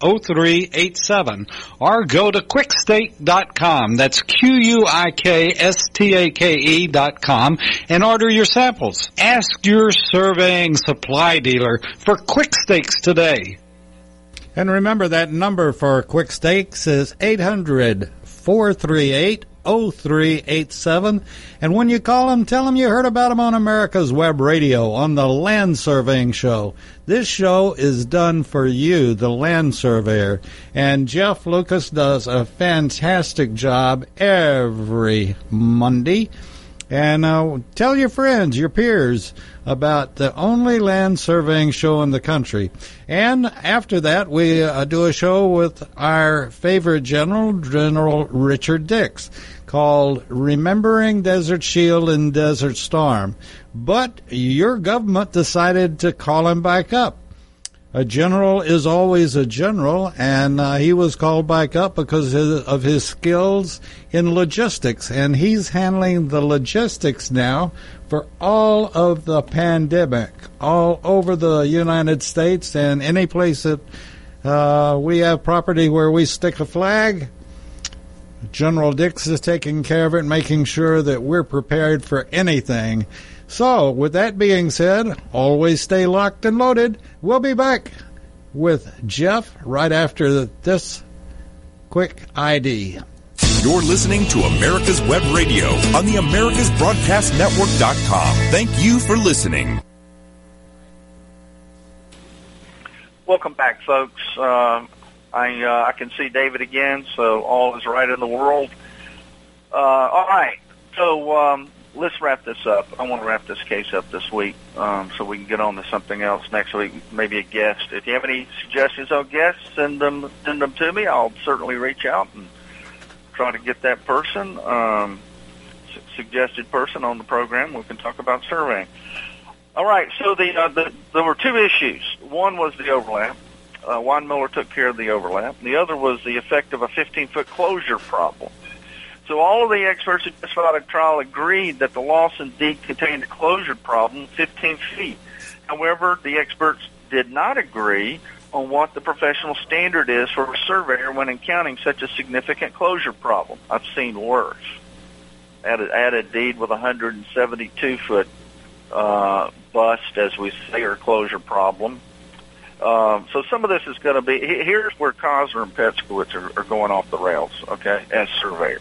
0387 or go to quikstake.com. That's Q-U-I-K-S-T-A-K-E dot com and order your samples. Ask your surveying supply dealer for quick stakes today. And remember that number for quick stakes is 800 438 0387. And when you call them, tell them you heard about them on America's Web Radio on the Land Surveying Show. This show is done for you, the land surveyor. And Jeff Lucas does a fantastic job every Monday. And uh, tell your friends, your peers, about the only land surveying show in the country. And after that, we uh, do a show with our favorite general, General Richard Dix, called Remembering Desert Shield and Desert Storm. But your government decided to call him back up a general is always a general, and uh, he was called back up because of his skills in logistics, and he's handling the logistics now for all of the pandemic, all over the United States, and any place that uh, we have property where we stick a flag. General Dix is taking care of it, making sure that we're prepared for anything. So, with that being said, always stay locked and loaded. We'll be back with Jeff right after this quick ID. You're listening to America's Web Radio on the AmericasBroadcastNetwork.com. Thank you for listening. Welcome back, folks. Uh, I uh, I can see David again, so all is right in the world. Uh, all right, so um, let's wrap this up. I want to wrap this case up this week um, so we can get on to something else next week, maybe a guest. If you have any suggestions on guests, send them send them to me. I'll certainly reach out and try to get that person, um, su- suggested person on the program. We can talk about surveying. All right, so the, uh, the there were two issues. One was the overlap. Uh, Weinmiller took care of the overlap. The other was the effect of a 15-foot closure problem. So all of the experts who testified at trial agreed that the Lawson deed contained a closure problem 15 feet. However, the experts did not agree on what the professional standard is for a surveyor when encountering such a significant closure problem. I've seen worse. Added, added deed with a 172 foot uh, bust, as we say, or closure problem. Um, so some of this is going to be here's where Kosler and Petskowitz are, are going off the rails, okay, as surveyors.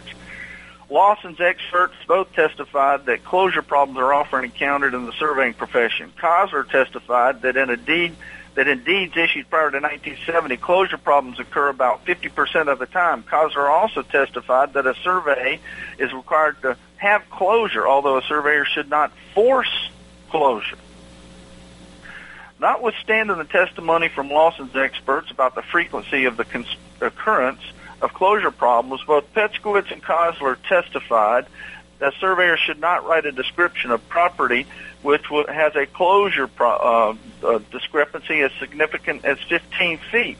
Lawson's experts both testified that closure problems are often encountered in the surveying profession. Kosler testified that in a deed that in deeds issued prior to 1970, closure problems occur about 50% of the time. Kosler also testified that a survey is required to have closure, although a surveyor should not force closure. Notwithstanding the testimony from Lawson's experts about the frequency of the cons- occurrence of closure problems, both Petskowitz and Kosler testified that surveyors should not write a description of property which has a closure pro- uh, uh, discrepancy as significant as 15 feet.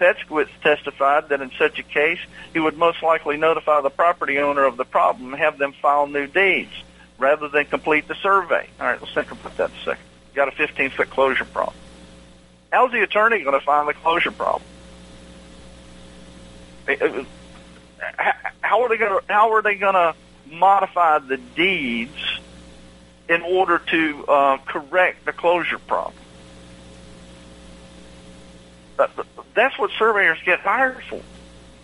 Petskowitz testified that in such a case, he would most likely notify the property owner of the problem and have them file new deeds rather than complete the survey. All right, let's think about that a second. You got a 15 foot closure problem. How's the attorney going to find the closure problem? How are they going to how are they going to modify the deeds in order to uh, correct the closure problem? That's what surveyors get hired for,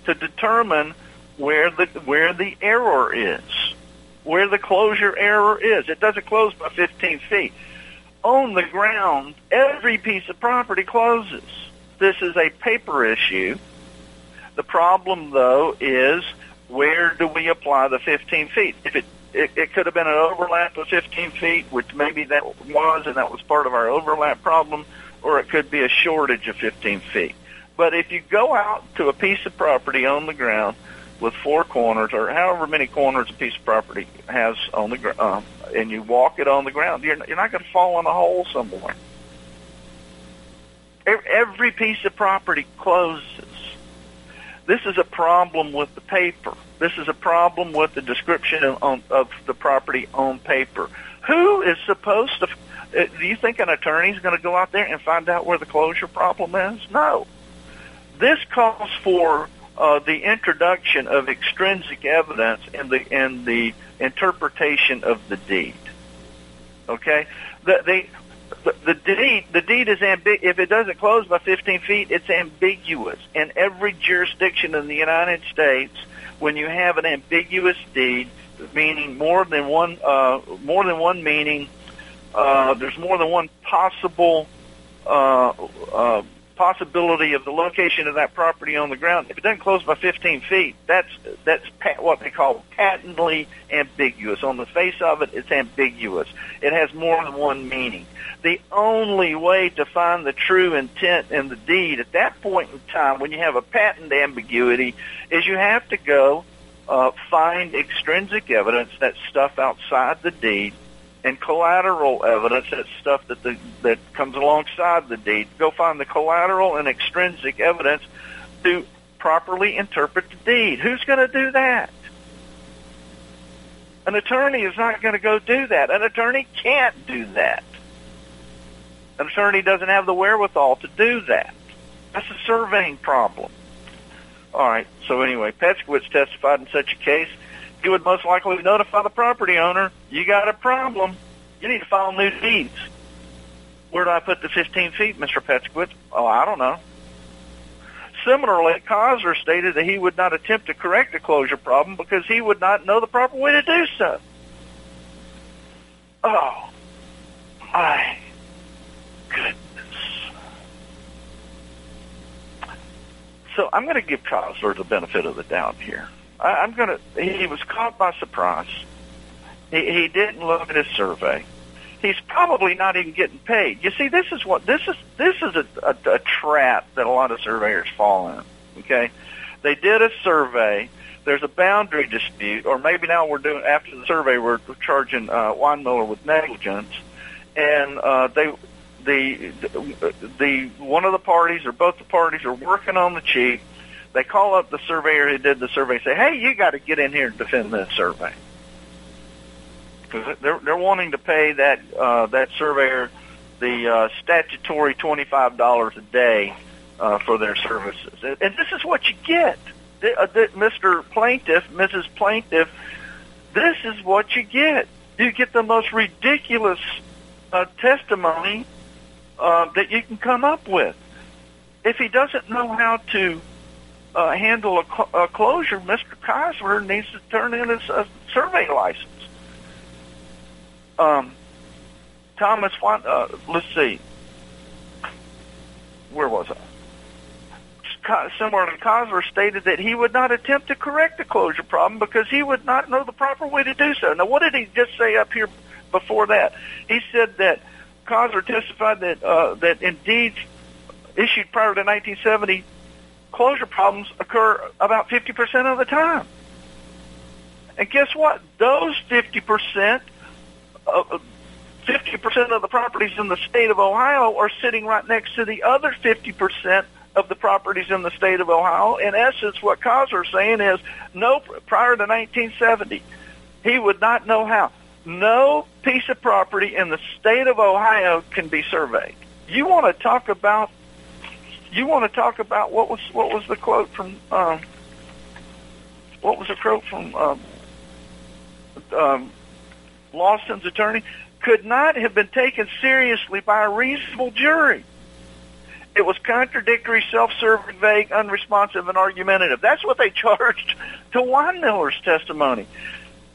to determine where the where the error is, where the closure error is. It doesn't close by 15 feet. On the ground, every piece of property closes. This is a paper issue. The problem, though, is where do we apply the 15 feet? If it it, it could have been an overlap of 15 feet, which maybe that was, and that was part of our overlap problem, or it could be a shortage of 15 feet. But if you go out to a piece of property on the ground with four corners, or however many corners a piece of property has on the ground, um, and you walk it on the ground, you're, you're not going to fall in a hole somewhere. Every piece of property closes. This is a problem with the paper. This is a problem with the description of, of the property on paper. Who is supposed to? Uh, do you think an attorney is going to go out there and find out where the closure problem is? No. This calls for uh, the introduction of extrinsic evidence in the in the interpretation of the deed. Okay, the, the the, deed the deed is ambig- if it doesn't close by 15 feet, it's ambiguous. In every jurisdiction in the United States, when you have an ambiguous deed, meaning more than one uh, more than one meaning. Uh, there's more than one possible uh, uh, possibility of the location of that property on the ground. If it doesn't close by 15 feet, that's that's pa- what they call patently ambiguous. On the face of it, it's ambiguous. It has more than one meaning. The only way to find the true intent in the deed at that point in time, when you have a patent ambiguity, is you have to go uh, find extrinsic evidence, that stuff outside the deed, and collateral evidence, that's stuff that the, that comes alongside the deed. Go find the collateral and extrinsic evidence to properly interpret the deed. Who's going to do that? An attorney is not going to go do that. An attorney can't do that. An attorney doesn't have the wherewithal to do that. That's a surveying problem. All right. So anyway, Petskowitz testified in such a case he would most likely notify the property owner, you got a problem. You need to file new deeds. Where do I put the 15 feet, Mr. Petskowitz? Oh, I don't know. Similarly, Kosler stated that he would not attempt to correct the closure problem because he would not know the proper way to do so. Oh, my goodness. So I'm going to give Kosler the benefit of the doubt here. I, I'm going to. He was caught by surprise. He, he didn't look at his survey. He's probably not even getting paid. You see, this is what this is. This is a, a, a trap that a lot of surveyors fall in. Okay, they did a survey. There's a boundary dispute, or maybe now we're doing after the survey, we're charging uh, Weinmiller with negligence, and uh, they the the one of the parties or both the parties are working on the cheap they call up the surveyor who did the survey, and say, "Hey, you got to get in here and defend this survey," because they're they're wanting to pay that uh, that surveyor the uh, statutory twenty five dollars a day uh, for their services, and, and this is what you get, the, uh, the, Mr. Plaintiff, Mrs. Plaintiff. This is what you get. You get the most ridiculous uh, testimony uh, that you can come up with. If he doesn't know how to uh, handle a, cl- a closure, Mr. Kosler needs to turn in his uh, survey license. Um, Thomas, uh, let's see, where was I? Similar to Kosler stated that he would not attempt to correct the closure problem because he would not know the proper way to do so. Now, what did he just say up here before that? He said that Kosler testified that uh, that indeed issued prior to 1970 closure problems occur about 50% of the time. And guess what? Those 50%, uh, 50% of the properties in the state of Ohio are sitting right next to the other 50% of the properties in the state of Ohio. In essence, what Kosler is saying is, no, prior to 1970, he would not know how. No piece of property in the state of Ohio can be surveyed. You want to talk about you want to talk about what was what was the quote from um, what was the quote from um, um, Lawson's attorney? Could not have been taken seriously by a reasonable jury. It was contradictory, self-serving, vague, unresponsive, and argumentative. That's what they charged to Weinmiller's testimony.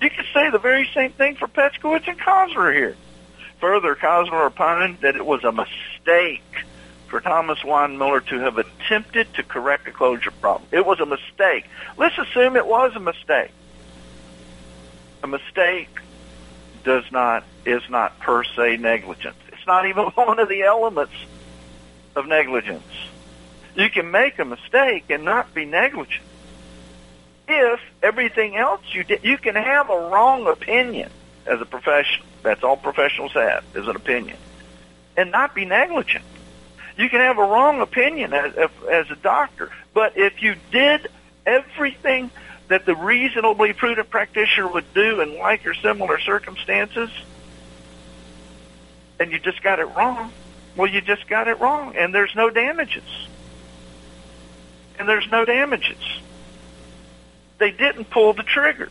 You could say the very same thing for Petskowitz and Kosler here. Further, Kosler opined that it was a mistake for Thomas Weinmiller to have attempted to correct a closure problem. It was a mistake. Let's assume it was a mistake. A mistake does not is not per se negligence. It's not even one of the elements of negligence. You can make a mistake and not be negligent. If everything else you did, you can have a wrong opinion as a professional. That's all professionals have is an opinion, and not be negligent. You can have a wrong opinion as, as a doctor, but if you did everything that the reasonably prudent practitioner would do in like or similar circumstances, and you just got it wrong, well, you just got it wrong, and there's no damages. And there's no damages. They didn't pull the trigger.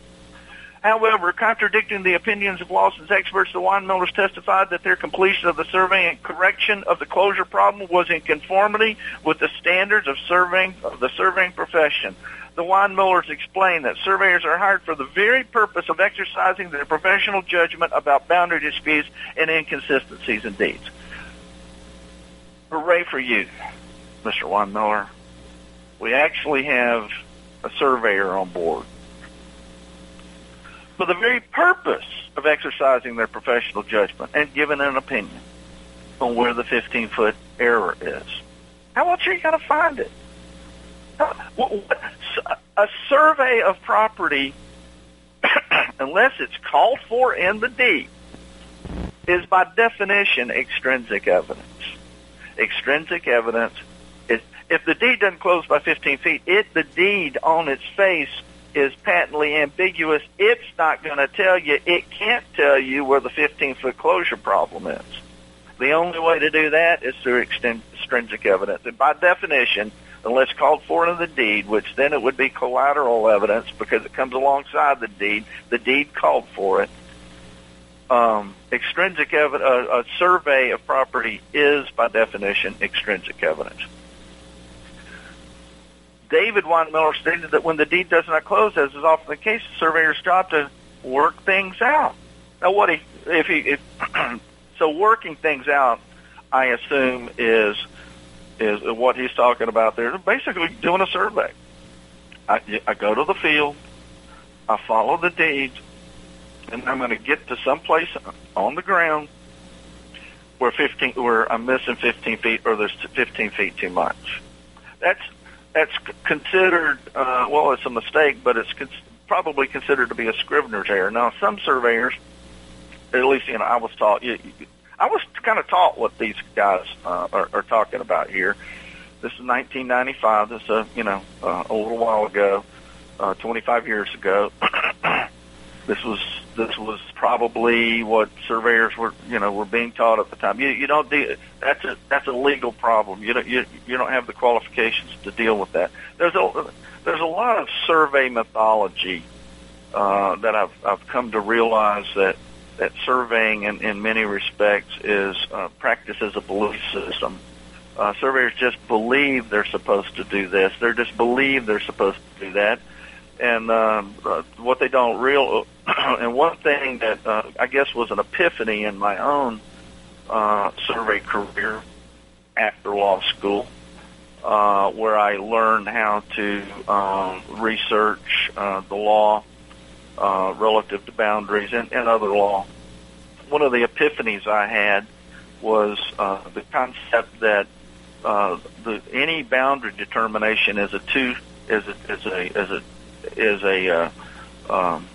However, contradicting the opinions of Lawson's experts, the Weinmillers testified that their completion of the survey and correction of the closure problem was in conformity with the standards of of the surveying profession. The Weinmillers explained that surveyors are hired for the very purpose of exercising their professional judgment about boundary disputes and inconsistencies in deeds. Hooray for you, Mr. Weinmiller. We actually have a surveyor on board for the very purpose of exercising their professional judgment and giving an opinion on where the 15 foot error is. How else are you going to find it? A survey of property, unless it's called for in the deed, is by definition extrinsic evidence. Extrinsic evidence is if the deed doesn't close by 15 feet, it the deed on its face is patently ambiguous. It's not going to tell you. It can't tell you where the 15 foot closure problem is. The only way to do that is through extrinsic evidence. And by definition, unless called for in the deed, which then it would be collateral evidence because it comes alongside the deed, the deed called for it. Um, extrinsic evidence, a, a survey of property is by definition extrinsic evidence. David Weinmiller stated that when the deed does not close, as is often the case, the surveyor's job to work things out. Now, what he, if he, if, so working things out, I assume is is what he's talking about there. Basically, doing a survey. I, I go to the field, I follow the deeds, and I'm going to get to some place on the ground where 15, where I'm missing 15 feet, or there's 15 feet too much. That's that's considered uh, well, it's a mistake, but it's cons- probably considered to be a scrivener's error. Now, some surveyors, at least you know, I was taught. You, you, I was kind of taught what these guys uh, are, are talking about here. This is 1995. This is a you know uh, a little while ago, uh, 25 years ago. this was this was probably what surveyors were you know were being taught at the time. You you don't de- that's a that's a legal problem. You don't you you don't have the qualifications to deal with that. There's a there's a lot of survey mythology uh, that I've I've come to realize that that surveying in, in many respects is uh, practiced as a belief system. Uh, surveyors just believe they're supposed to do this. They just believe they're supposed to do that and um, uh, what they don't real and one thing that uh, I guess was an epiphany in my own uh, survey career after law school, uh, where I learned how to um, research uh, the law uh, relative to boundaries and, and other law. One of the epiphanies I had was uh, the concept that uh, the any boundary determination is a two is a is a is a is a uh, um,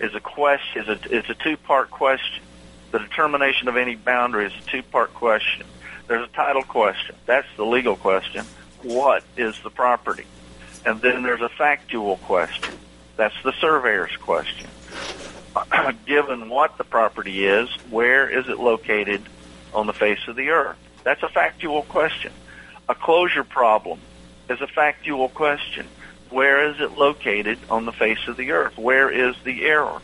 is a question is a is a two part question. The determination of any boundary is a two part question. There's a title question. That's the legal question. What is the property? And then there's a factual question. That's the surveyor's question. Given what the property is, where is it located on the face of the earth? That's a factual question. A closure problem is a factual question where is it located on the face of the earth? Where is the error?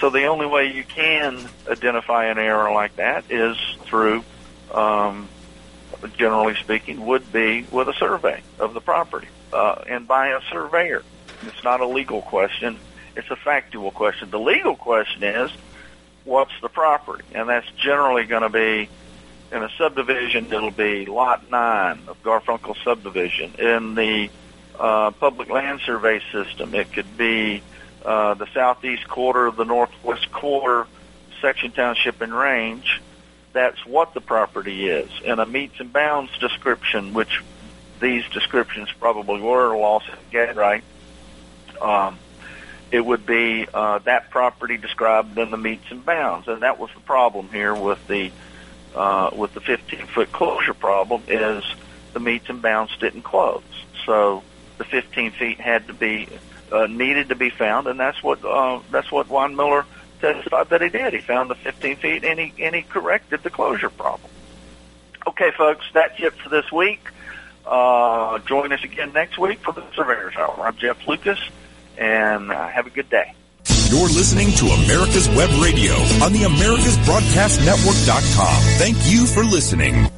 So the only way you can identify an error like that is through, um, generally speaking, would be with a survey of the property uh, and by a surveyor. It's not a legal question; it's a factual question. The legal question is, what's the property? And that's generally going to be in a subdivision. It'll be Lot Nine of Garfunkel subdivision in the uh, public land survey system. It could be uh, the southeast quarter, the northwest quarter, section, township, and range. That's what the property is. And a metes and bounds description, which these descriptions probably were lost get right. Um, it would be uh, that property described in the metes and bounds, and that was the problem here with the uh, with the 15 foot closure problem is the metes and bounds didn't close. So the 15 feet had to be uh, needed to be found, and that's what uh, that's what Weinmiller testified that he did. He found the 15 feet, and he and he corrected the closure problem. Okay, folks, that's it for this week. Uh, join us again next week for the Surveyor's Hour. I'm Jeff Lucas, and uh, have a good day. You're listening to America's Web Radio on the AmericasBroadcastNetwork.com. Thank you for listening.